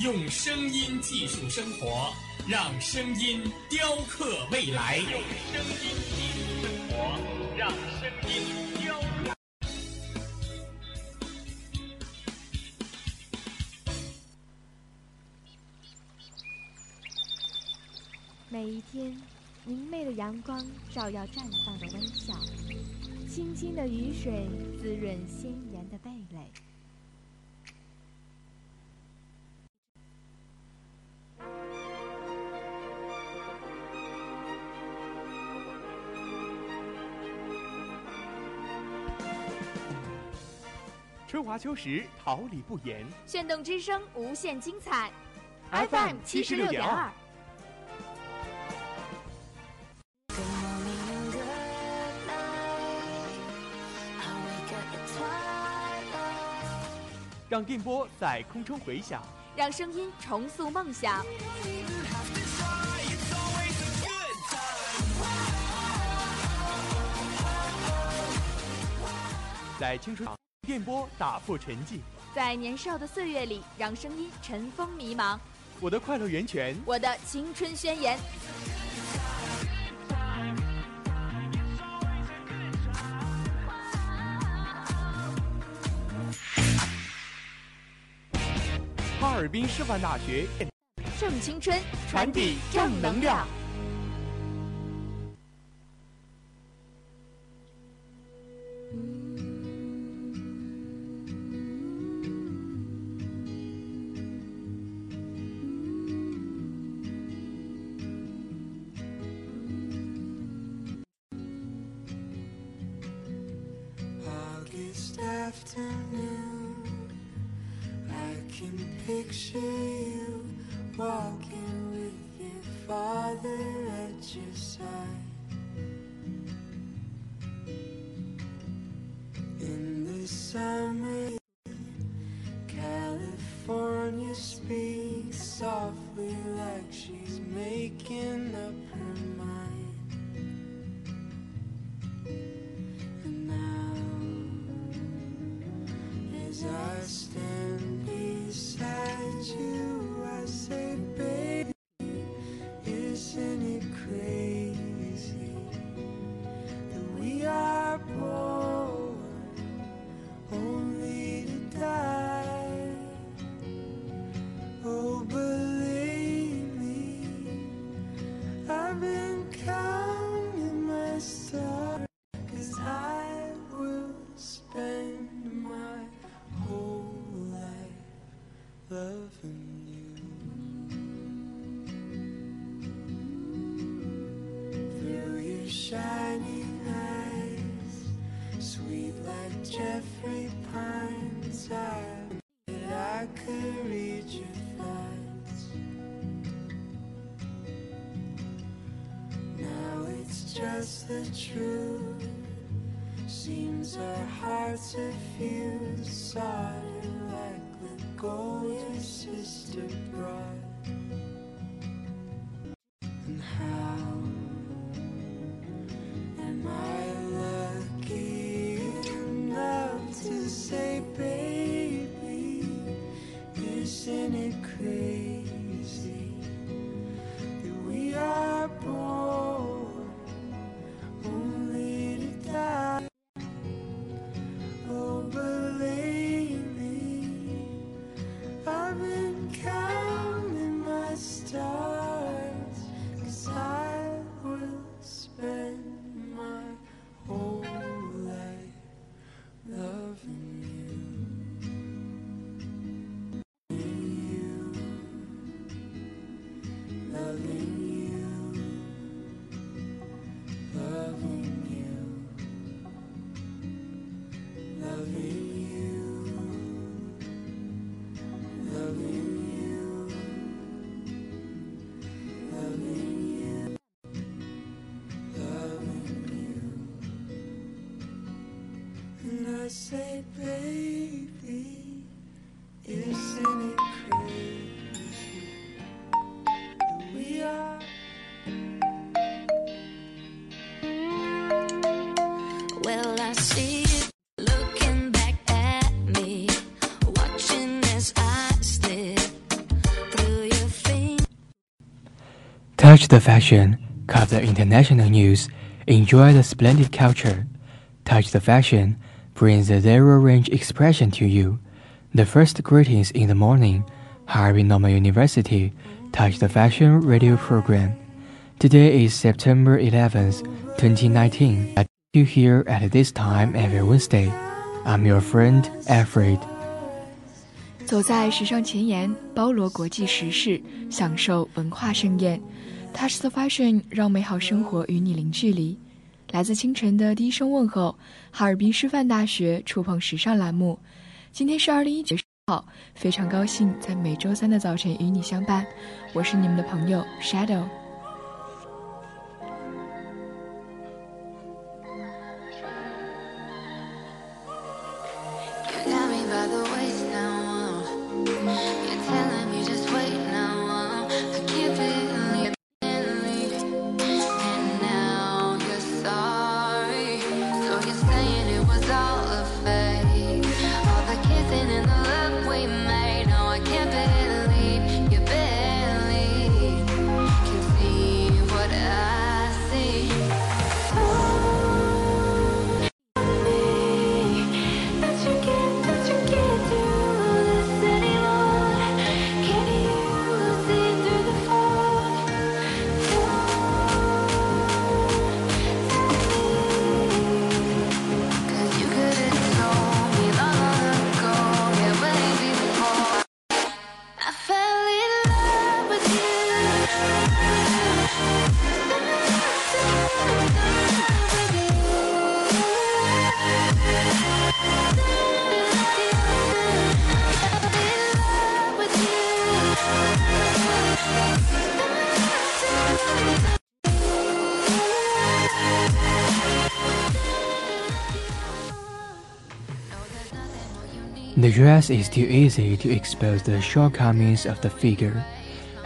用声音技术生活，让声音雕刻未来。用声音技术生活，让声音雕刻。每一天，明媚的阳光照耀绽放的微笑，清清的雨水滋润鲜芽华秋实，桃李不言。炫动之声，无限精彩。FM 七十六点二。让电波在空中回响，让声音重塑梦想。在青春。电波打破沉寂。在年少的岁月里，让声音尘封迷茫。我的快乐源泉，我的青春宣言。哈尔滨师范大学正青春，传递正能量。California speaks softly like she's making up her mind. Touch the fashion, cover international news, enjoy the splendid culture. Touch the fashion brings the zero range expression to you. The first greetings in the morning, Harbin Normal University, Touch the Fashion radio program. Today is September 11th, 2019. You here at this time every Wednesday. I'm your friend Alfred. 走在时尚前沿，包罗国际时事，享受文化盛宴。Touch the fashion，让美好生活与你零距离。来自清晨的第一声问候，哈尔滨师范大学触碰时尚栏目。今天是二零一九号，非常高兴在每周三的早晨与你相伴。我是你们的朋友 Shadow。Dress is too easy to expose the shortcomings of the figure,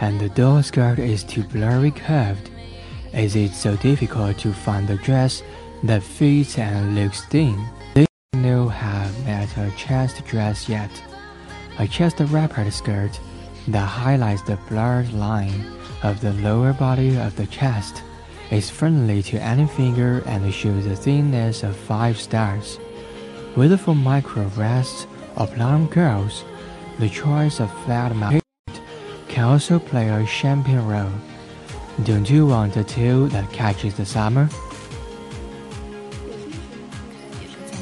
and the doll skirt is too blurry curved. Is it so difficult to find the dress that fits and looks thin? They know have met a chest dress yet. A chest wrappered skirt that highlights the blurred line of the lower body of the chest is friendly to any figure and shows the thinness of five stars. Whether for micro breasts or plump girls, the choice of flat mount can also play a champion role. Don't you want a tool that catches the summer?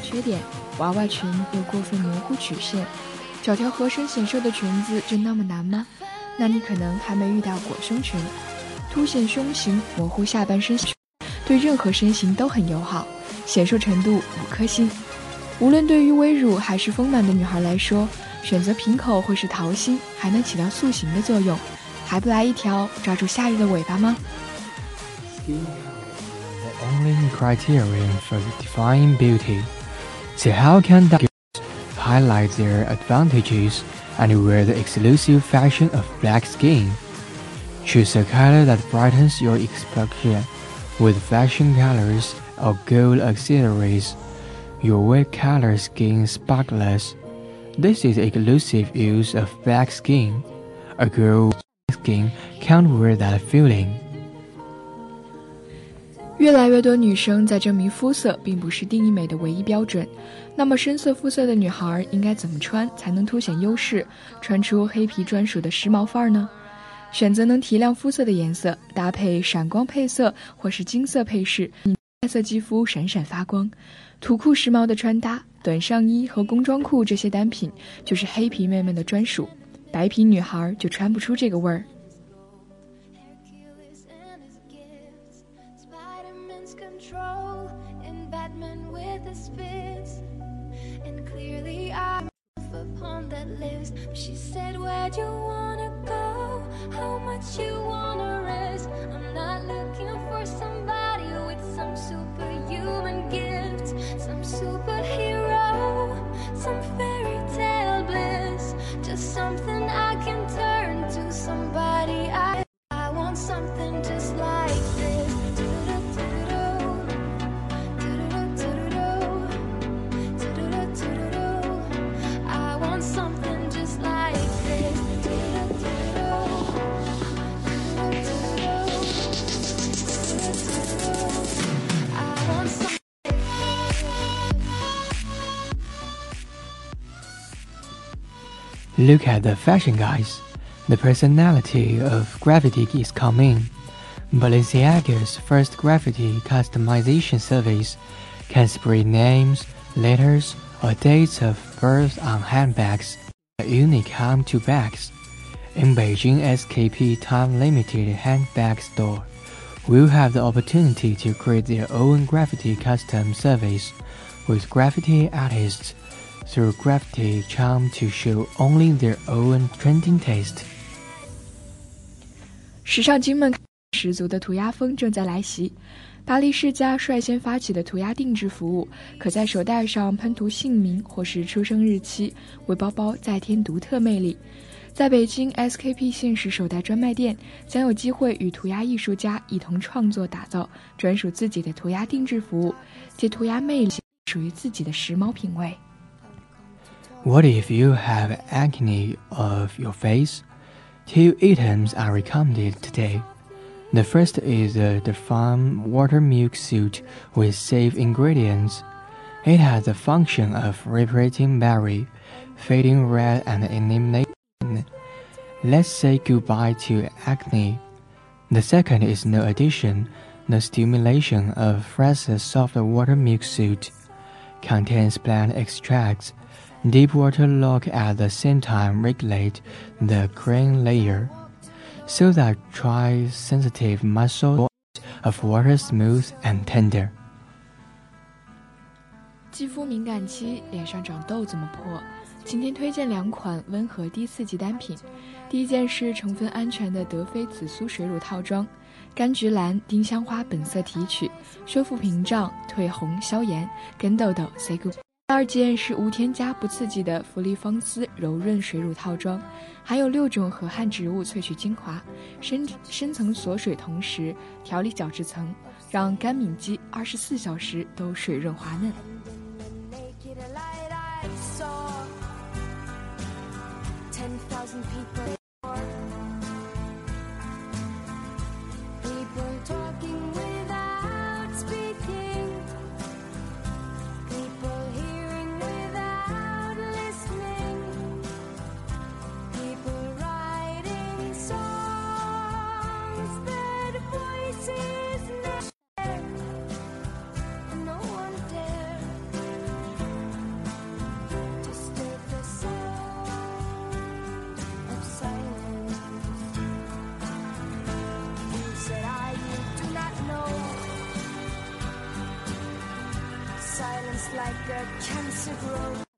缺点，娃娃裙又过分模糊曲线，找条合身显瘦的裙子就那么难吗？那你可能还没遇到裹胸裙，凸显胸型、模糊下半身，对任何身形都很友好，显瘦程度五颗星。无论对于微乳还是丰满的女孩来说，选择平口会是桃心，还能起到塑形的作用。还不来一条抓住夏日的尾巴吗？The only criterion for defining beauty. So how can that highlight their advantages and wear the exclusive fashion of black skin? Choose a color that brightens your expression with fashion colors or gold accessories. Your white color skin sparkles. This is exclusive use of black skin. A girl skin can't wear that feeling. 越来越多女生在证明肤色并不是定义美的唯一标准。那么深色肤色的女孩应该怎么穿才能凸显优势，穿出黑皮专属的时髦范儿呢？选择能提亮肤色的颜色，搭配闪光配色或是金色配饰，白色肌肤闪闪发光。图酷时髦的穿搭短上衣和工装裤这些单品就是黑皮妹妹的专属。白皮女孩就穿不出这个味儿。Human gift. Some superhero, some fairy tale bliss. Just something I can turn to, somebody I. I want something just like this. Look at the fashion guys. The personality of graffiti is coming. Balenciaga's first graffiti customization service can spray names, letters, or dates of birth on handbags, a unique home to bags. In Beijing SKP time limited handbag store, will have the opportunity to create their own graffiti custom service with graffiti artists through graffiti charm to show only their own trending taste. 时尚精们十足的涂鸦风正在来袭。巴黎世家率先发起的涂鸦定制服务，可在手袋上喷涂姓名或是出生日期，为包包再添独特魅力。在北京 SKP 限时手袋专卖店，将有机会与涂鸦艺术家一同创作打造专属自己的涂鸦定制服务，借涂鸦魅力属于自己的时髦品味。What if you have acne of your face? Two items are recommended today. The first is the Define Water Milk Suit with safe ingredients. It has the function of reparating berry, fading red, and eliminating. Let's say goodbye to acne. The second is no addition, the stimulation of fresh soft water milk suit. Contains plant extracts. Deep water lock at the same time regulate the cream layer so that try sensitive muscle of water smooth and tender. 肌肤敏感期，脸上长痘怎么破？今天推荐两款温和低刺激单品。第一件是成分安全的德妃紫苏水乳套装，柑橘蓝、丁香花本色提取，修复屏障、褪红、消炎、跟痘痘 say goodbye。第二件是无添加不刺激的芙丽芳丝柔润水乳套装，含有六种河汉植物萃取精华，深深层锁水，同时调理角质层，让干敏肌二十四小时都水润滑嫩。A cancer growth.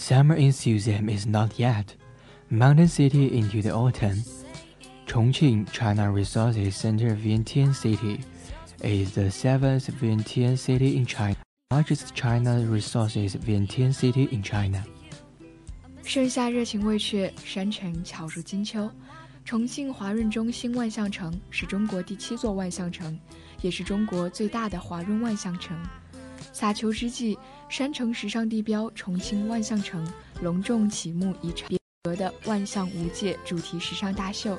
Summer in Siam is not yet. Mountain City into the autumn. Chongqing China Resources Center Vientiane City is the seventh Vientiane city in China, largest China Resources Vientiane city in China. 盛夏热情未却，山城巧如金秋。重庆华润中心万象城是中国第七座万象城，也是中国最大的华润万象城。 撒球之际，山城时尚地标重庆万象城隆重启幕仪场， 合的万象无界主题时尚大秀，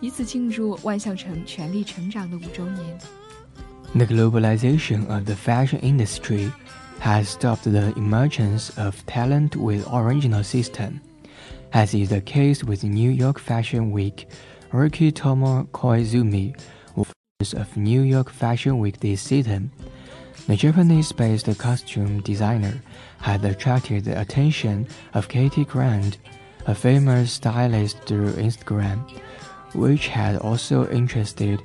以此庆祝万象城全力成长的五周年。The globalization of the fashion industry has stopped the emergence of talent with original system, as is the case with New York Fashion Week. Riki Tomo Koizumi was of New York Fashion Week this season. The Japanese-based costume designer had attracted the attention of Katie Grand, a famous stylist through Instagram, which had also interested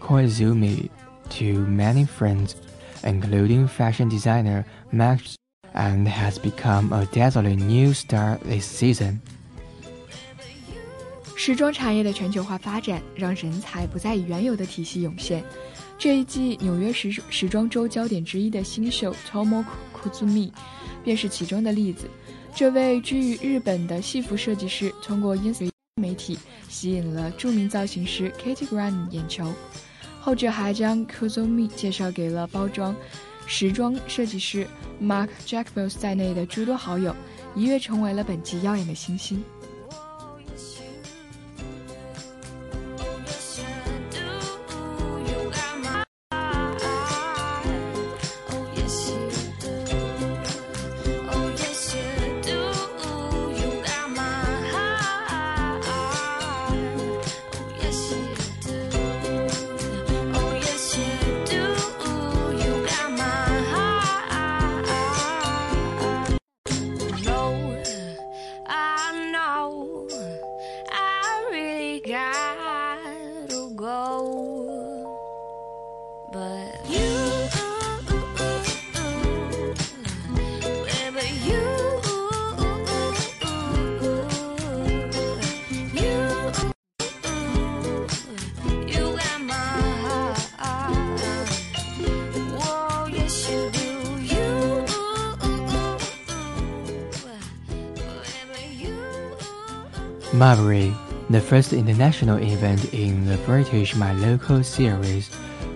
Koizumi to many friends, including fashion designer Max, and has become a dazzling new star this season. 时装产业的全球化发展，让人才不再以原有的体系涌现。这一季纽约时时装周焦点之一的新秀 Tomo Kuzumi，便是其中的例子。这位居于日本的戏服设计师，通过 ins 媒体吸引了著名造型师 Katie Grant 眼球。后者还将 Kuzumi 介绍给了包装时装设计师 Mark Jacobs 在内的诸多好友，一跃成为了本季耀眼的新星。Mulberry, the first international event in the British My Local series,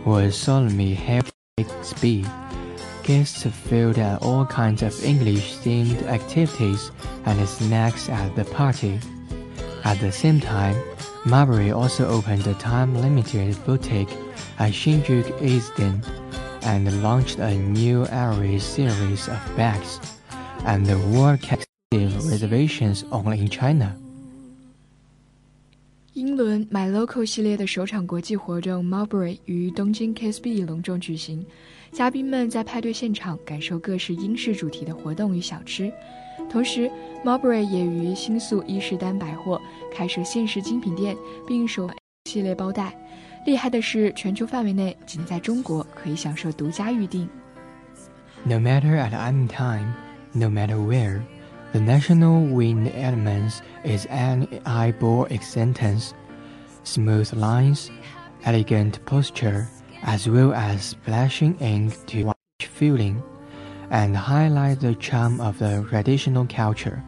was solemnly held at speed. Guests filled at all kinds of English-themed activities and snacks at the party. At the same time, Mulberry also opened a time-limited boutique at Shinjuku Isetan and launched a new Aries series of bags, and the world reservations only in China. 英伦 My Local 系列的首场国际活动 Marbury 于东京 KSB 隆重举行，嘉宾们在派对现场感受各式英式主题的活动与小吃。同时，Marbury 也于新宿伊势丹百货开设限时精品店，并首系列包袋。厉害的是，全球范围内仅在中国可以享受独家预订。No matter at any time, no matter where, the national wind elements is an eyeball existence. Smooth lines, elegant posture, as well as splashing ink to watch feeling, and highlight the charm of the traditional culture.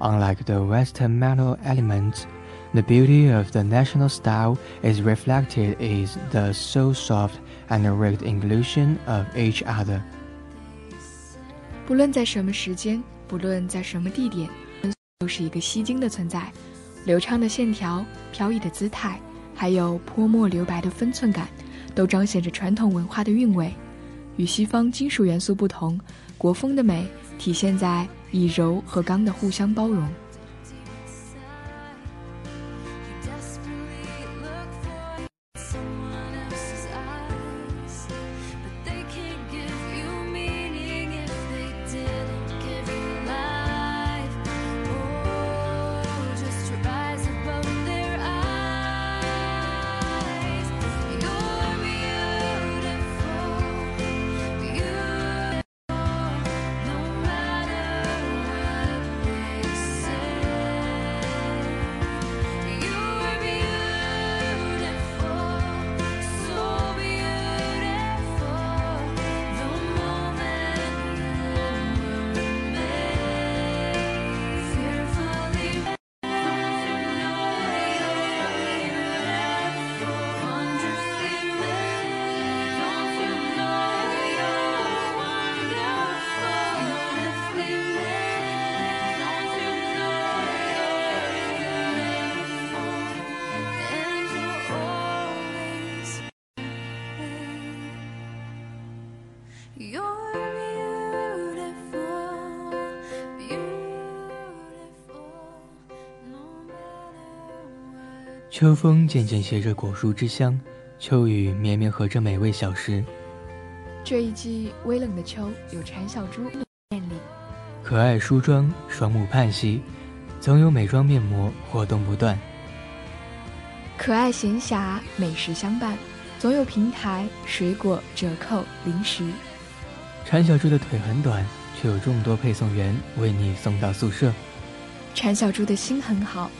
Unlike the Western metal elements, the beauty of the national style is reflected in the so soft and rigged inclusion of each other. 不论在什么时间， 无论在什么地点，都是一个吸睛的存在。流畅的线条、飘逸的姿态，还有泼墨留白的分寸感，都彰显着传统文化的韵味。与西方金属元素不同，国风的美体现在以柔和刚的互相包容。秋风渐渐携着果蔬之香，秋雨绵绵和着美味小食。这一季微冷的秋，有蝉小猪艳丽，可爱梳妆，双目盼兮，总有美妆面膜活动不断。可爱闲暇，美食相伴，总有平台、水果、折扣、零食。蝉小猪的腿很短，却有众多配送员为你送到宿舍。蝉小猪的心很好，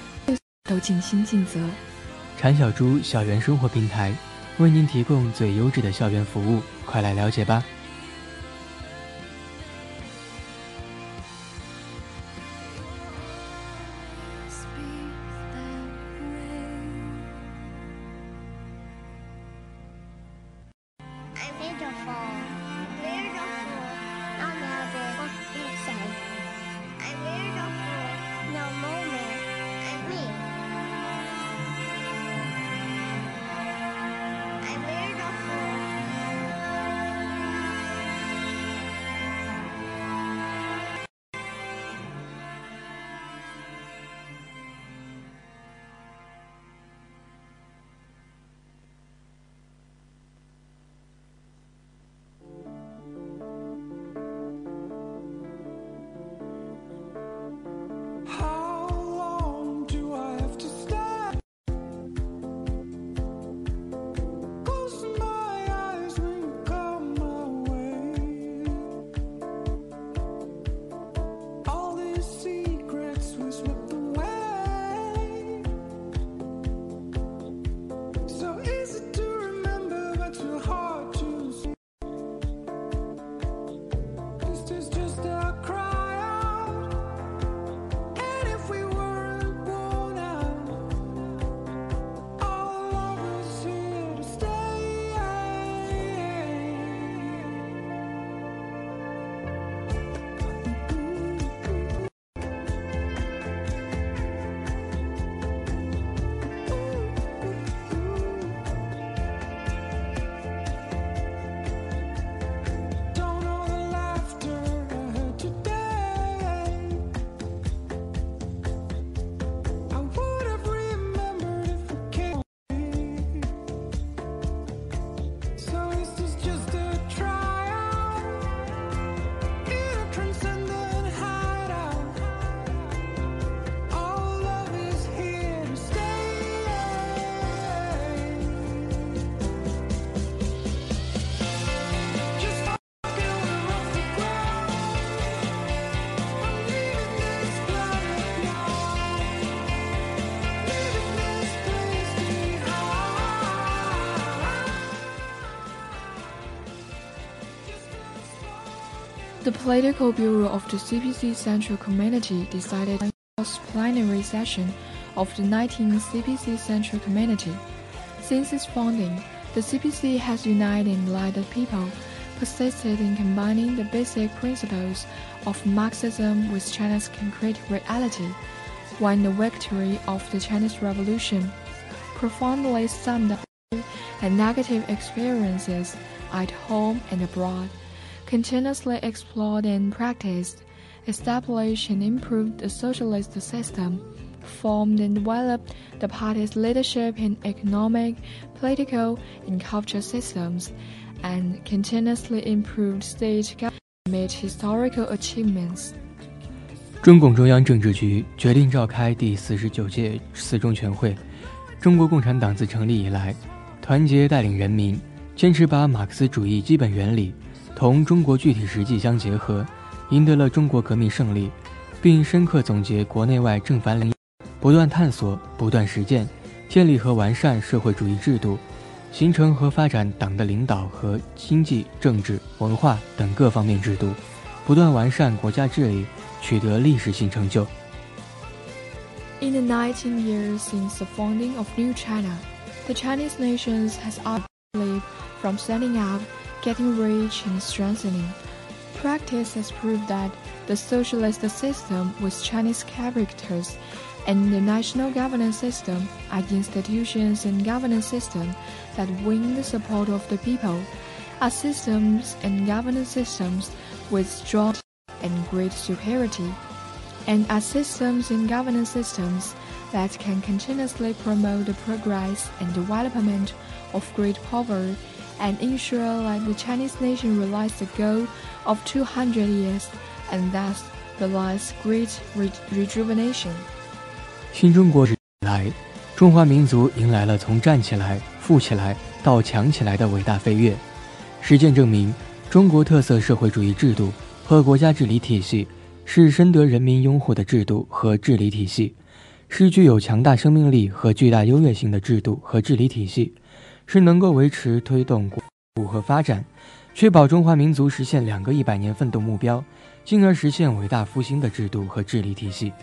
都尽心尽责。禅小猪校园生活平台为您提供最优质的校园服务，快来了解吧！The Political Bureau of the CPC Central Committee decided on the plenary session of the 19th CPC Central Committee. Since its founding, the CPC has united and led the people, persisted in combining the basic principles of Marxism with China's concrete reality, won the victory of the Chinese Revolution, profoundly summed up and negative experiences at home and abroad, continuously explored and practiced, established and improved the socialist system, formed and developed the party's leadership in economic, political, and cultural systems, and continuously improved state government amid historical achievements. 中共中央政治局决定召开第四十九届四中全会。中国共产党自成立以来，团结带领人民，坚持把马克思主义基本原理 同中国具体实际相结合，赢得了中国革命胜利，并深刻总结国内外正反两，不断探索，不断实践，建立和完善社会主义制度，形成和发展党的领导和经济、政治、文化等各方面制度，不断完善国家治理，取得历史性成就。In the 19 years since the founding of New China, the Chinese nation has obviously from setting up, getting rich, and strengthening. Practice has proved that the socialist system with Chinese characters and the national governance system are institutions and governance systems that win the support of the people, are systems and governance systems with strong and great superiority, and are systems and governance systems that can continuously promote the progress and development of great power and ensure that the Chinese nation realize the goal of 200 years and thus realize great re rejuvenation. 新中国以来，中华民族迎来了从站起来、富起来到强起来的伟大飞跃。实践证明，中国特色社会主义制度和国家治理体系是深得人民拥护的制度和治理体系，是具有强大生命力和巨大优越性的制度和治理体系，是能够维持、推动国和发展，确保中华民族实现两个一百年奋斗目标，进而实现伟大复兴的制度和治理体系。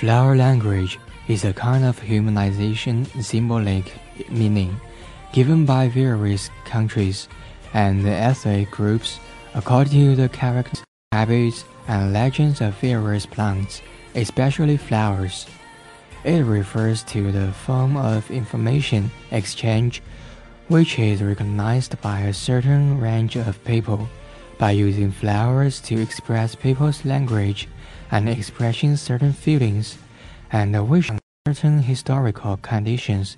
Flower language is a kind of humanization symbolic meaning given by various countries and ethnic groups according to the characters, habits, and legends of various plants, especially flowers. It refers to the form of information exchange which is recognized by a certain range of people by using flowers to express people's language and expressing certain feelings and wish on certain historical conditions.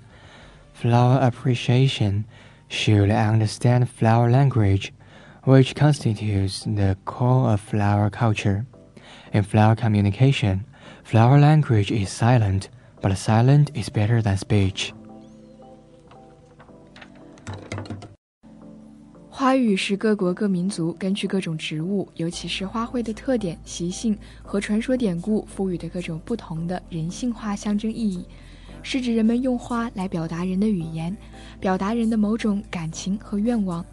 Flower appreciation should understand flower language, which constitutes the core of flower culture. In flower communication, flower language is silent, but silent is better than speech. 花语是各国各民族根据各种植物，尤其是花卉的特点、习性和传说典故赋予的各种不同的人性化象征意义，是指人们用花来表达人的语言，表达人的某种感情和愿望，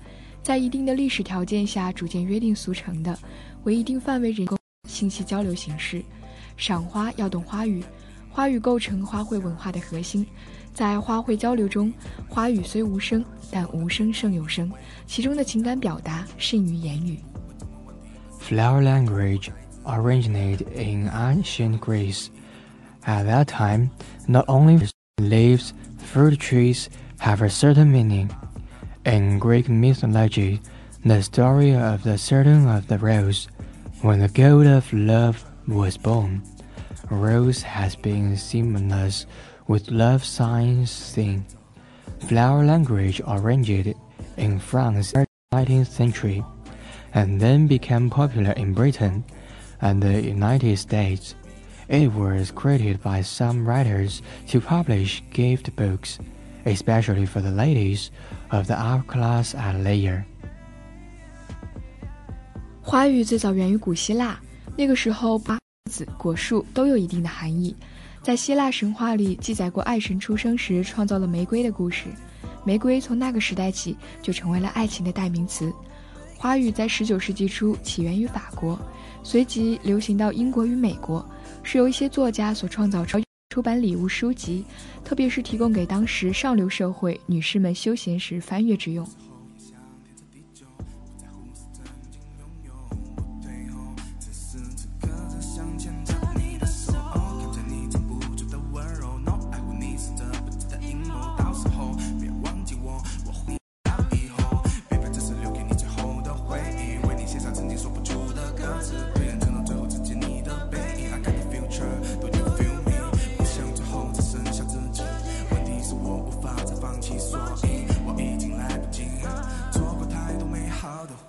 在一定的历史条件下逐渐约定俗成的，为一定范围人口信息交流形式。赏花要懂花语，花语构成花卉文化的核心。在花卉交流中，花语虽无声，但无声胜有声，其中的情感表达胜于言语。 Flower language originated in ancient Greece. At that time, not only leaves, fruit trees have a certain meaning. In Greek mythology, the story of the certain of the rose, when the god of love was born, rose has been synonymous with love signs thing. Flower language originated in France in the 19th century and then became popular in Britain and the United States. It was created by some writers to publish gift books, especially for the ladies of the upper class and layer. 花语最早源于古希腊，那个时候八子、果树都有一定的含义。 在希腊神话里记载过爱神出生时创造了玫瑰的故事，玫瑰从那个时代起就成为了爱情的代名词。花语在19世纪初起源于法国，随即流行到英国与美国，是由一些作家所创造出出版礼物书籍，特别是提供给当时上流社会女士们休闲时翻阅之用。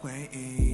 回忆。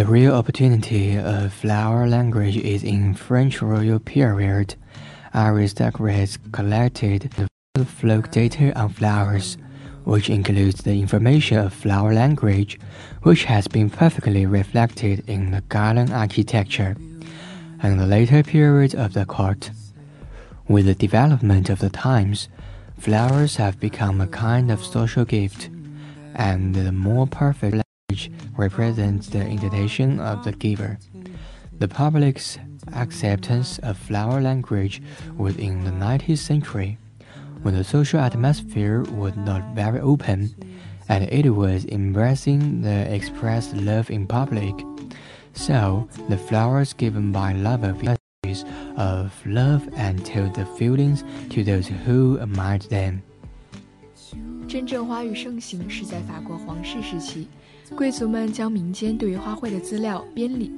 The real opportunity of flower language is in French royal period. Aristocrats collected the folk data on flowers, which includes the information of flower language, which has been perfectly reflected in the garden architecture, and the later period of the court. With the development of the times, flowers have become a kind of social gift, and the more perfect represents the intention of the giver. The public's acceptance of flower language was in the 19th century, when the social atmosphere was not very open, and it was embracing the expressed love in public. So, the flowers given by lovers of love and told the feelings to those who admired them. 真正花语盛行是在法国皇室时期。 贵族们将民间对于花卉的资料编理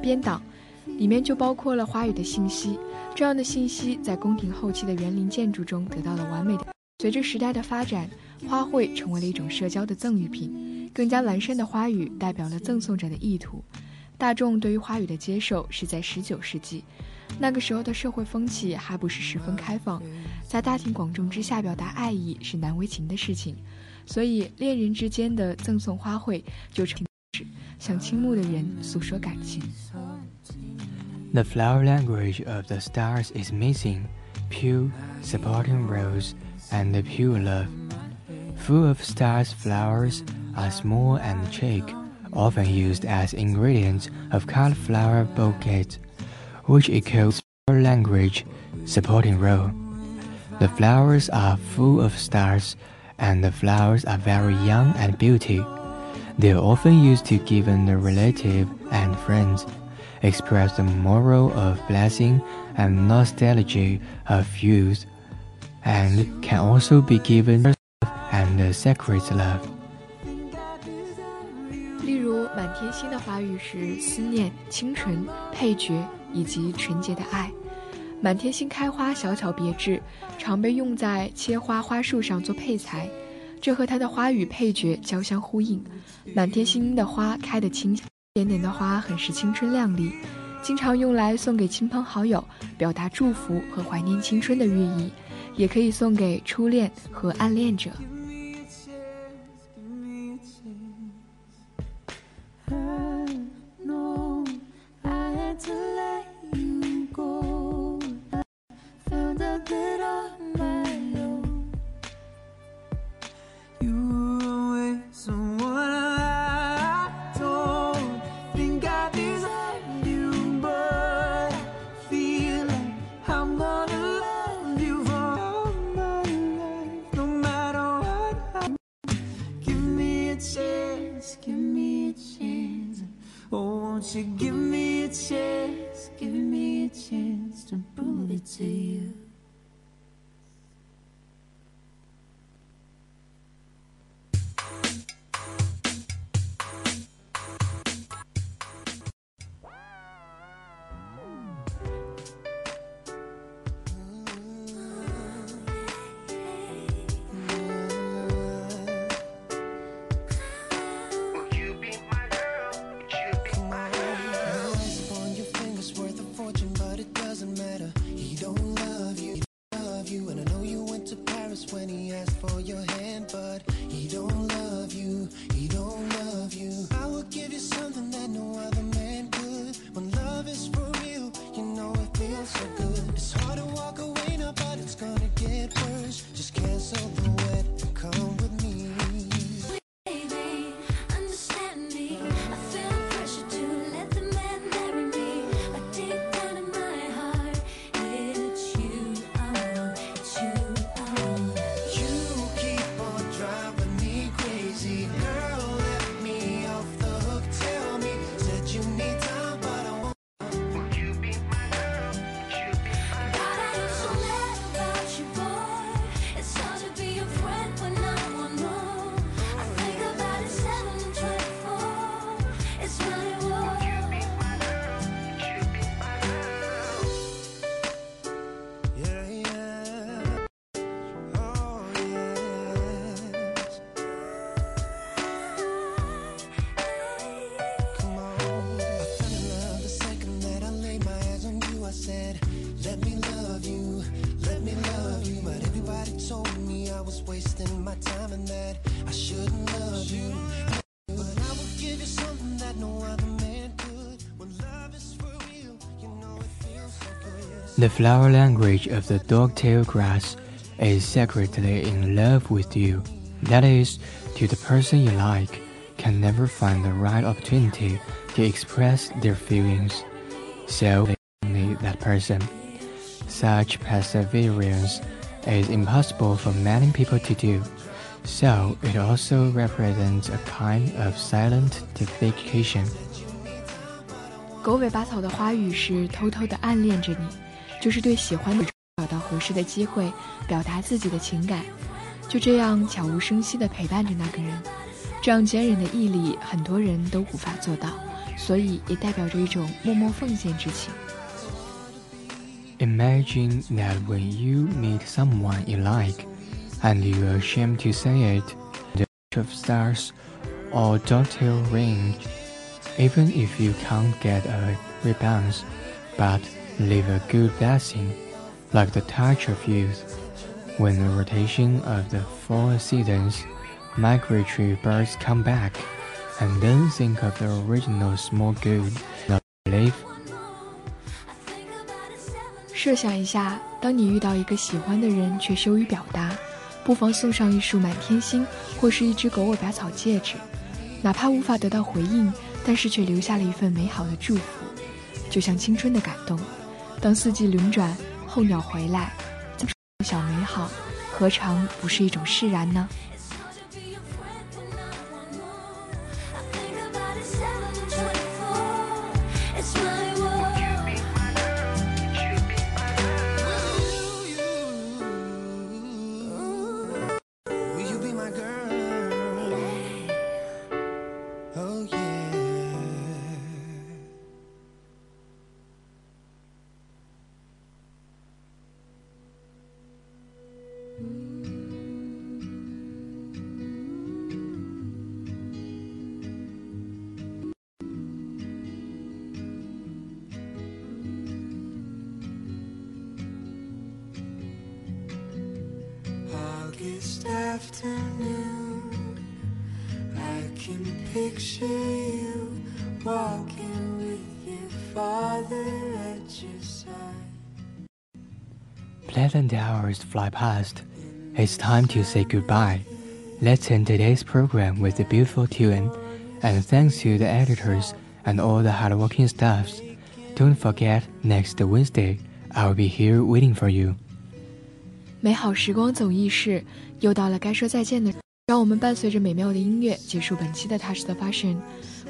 编档，里面就包括了花语的信息。这样的信息在宫廷后期的园林建筑中得到了完美的。随着时代的发展，花卉成为了一种社交的赠与品，更加完善的花语代表了赠送者的意图。大众对于花语的接受是在19世纪，那个时候的社会风气还不是十分开放，在大庭广众之下表达爱意是难为情的事情。所以恋人之间的赠送花卉就成是向倾慕的人诉说感情。The flower language of the stars is missing, pure, supporting rose, and the pure love. Full of stars, flowers are small and cheap, often used as ingredients of cut flower bouquets, which echoes flower language, supporting role. The flowers are full of stars, and the flowers are very young and beauty. They are often used to give the relative and friends, express the moral of blessing and nostalgia of youth, and can also be given and sacred love. 例如，满天星的花语是思念、清纯、配角以及纯洁的爱。 满天星开花小巧别致，常被用在切花花束上做配材，这和它的花语配角交相呼应。满天星的花开得清，点点的花很是青春靓丽，经常用来送给亲朋好友，表达祝福和怀念青春的寓意，也可以送给初恋和暗恋者。You give me a chance, The flower language of the dog-tailed grass is secretly in love with you. That is, to the person you like, can never find the right opportunity to express their feelings. So they only that person. Such perseverance is impossible for many people to do. So it also represents a kind of silent dedication. 狗尾巴草的花语是偷偷的暗恋着你， 就是对喜欢的找到合适的机会表达自己的情感，就这样悄无声息地陪伴着那个人。这样坚韧的毅力，很多人都无法做到，所以也代表着一种默默奉献之情。Imagine that when you meet someone you like, and you are ashamed to say it, the of stars or dovetail ring, even if you can't get a rebounce, but leave a good blessing, like the touch of youth. When the rotation of the four seasons, migratory birds come back, and then think of the original small good, not believe 设想一下，当你遇到一个喜欢的人却羞于表达，不妨送上一束满天星，或是一只狗尾巴草戒指，哪怕无法得到回应，但是却留下了一份美好的祝福，就像青春的感动。 当四季轮转，候鸟回来，小美好，何尝不是一种释然呢？Pleasant hours fly past. It's time to say goodbye. Let's end today's program with a beautiful tune. And thanks to the editors and all the hardworking staffs. Don't forget, next Wednesday, I'll be here waiting for you. 美好时光总易逝，又到了该说再见的。让我们伴随着美妙的音乐结束本期的 Touch the Fashion。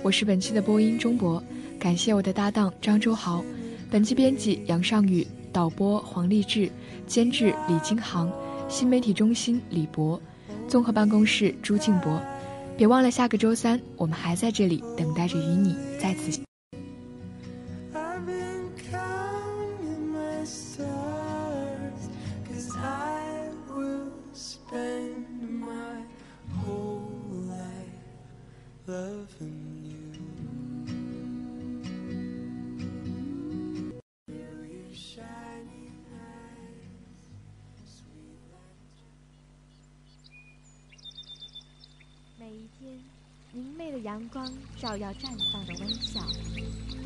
我是本期的播音钟博，感谢我的搭档张周豪，本期编辑杨尚宇， 导播黄立志，监制李金航，新媒体中心李博，综合办公室朱静博。别忘了下个周三，我们还在这里等待着与你再次。照耀绽放的微笑，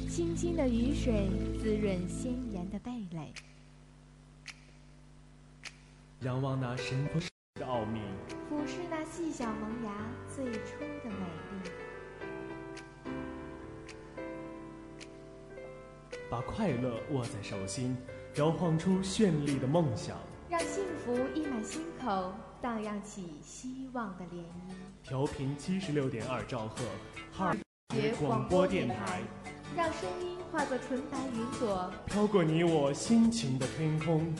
清清的雨水滋润鲜艳的蓓蕾。仰望那神风的奥秘，俯视那细小萌芽最初的美丽。把快乐握在手心，摇晃出绚丽的梦想。让幸福溢满心口，荡漾起希望的涟漪。调频七十六点二兆赫，哈尔学广播电台，让声音化作纯白云朵，飘过你我心情的天空。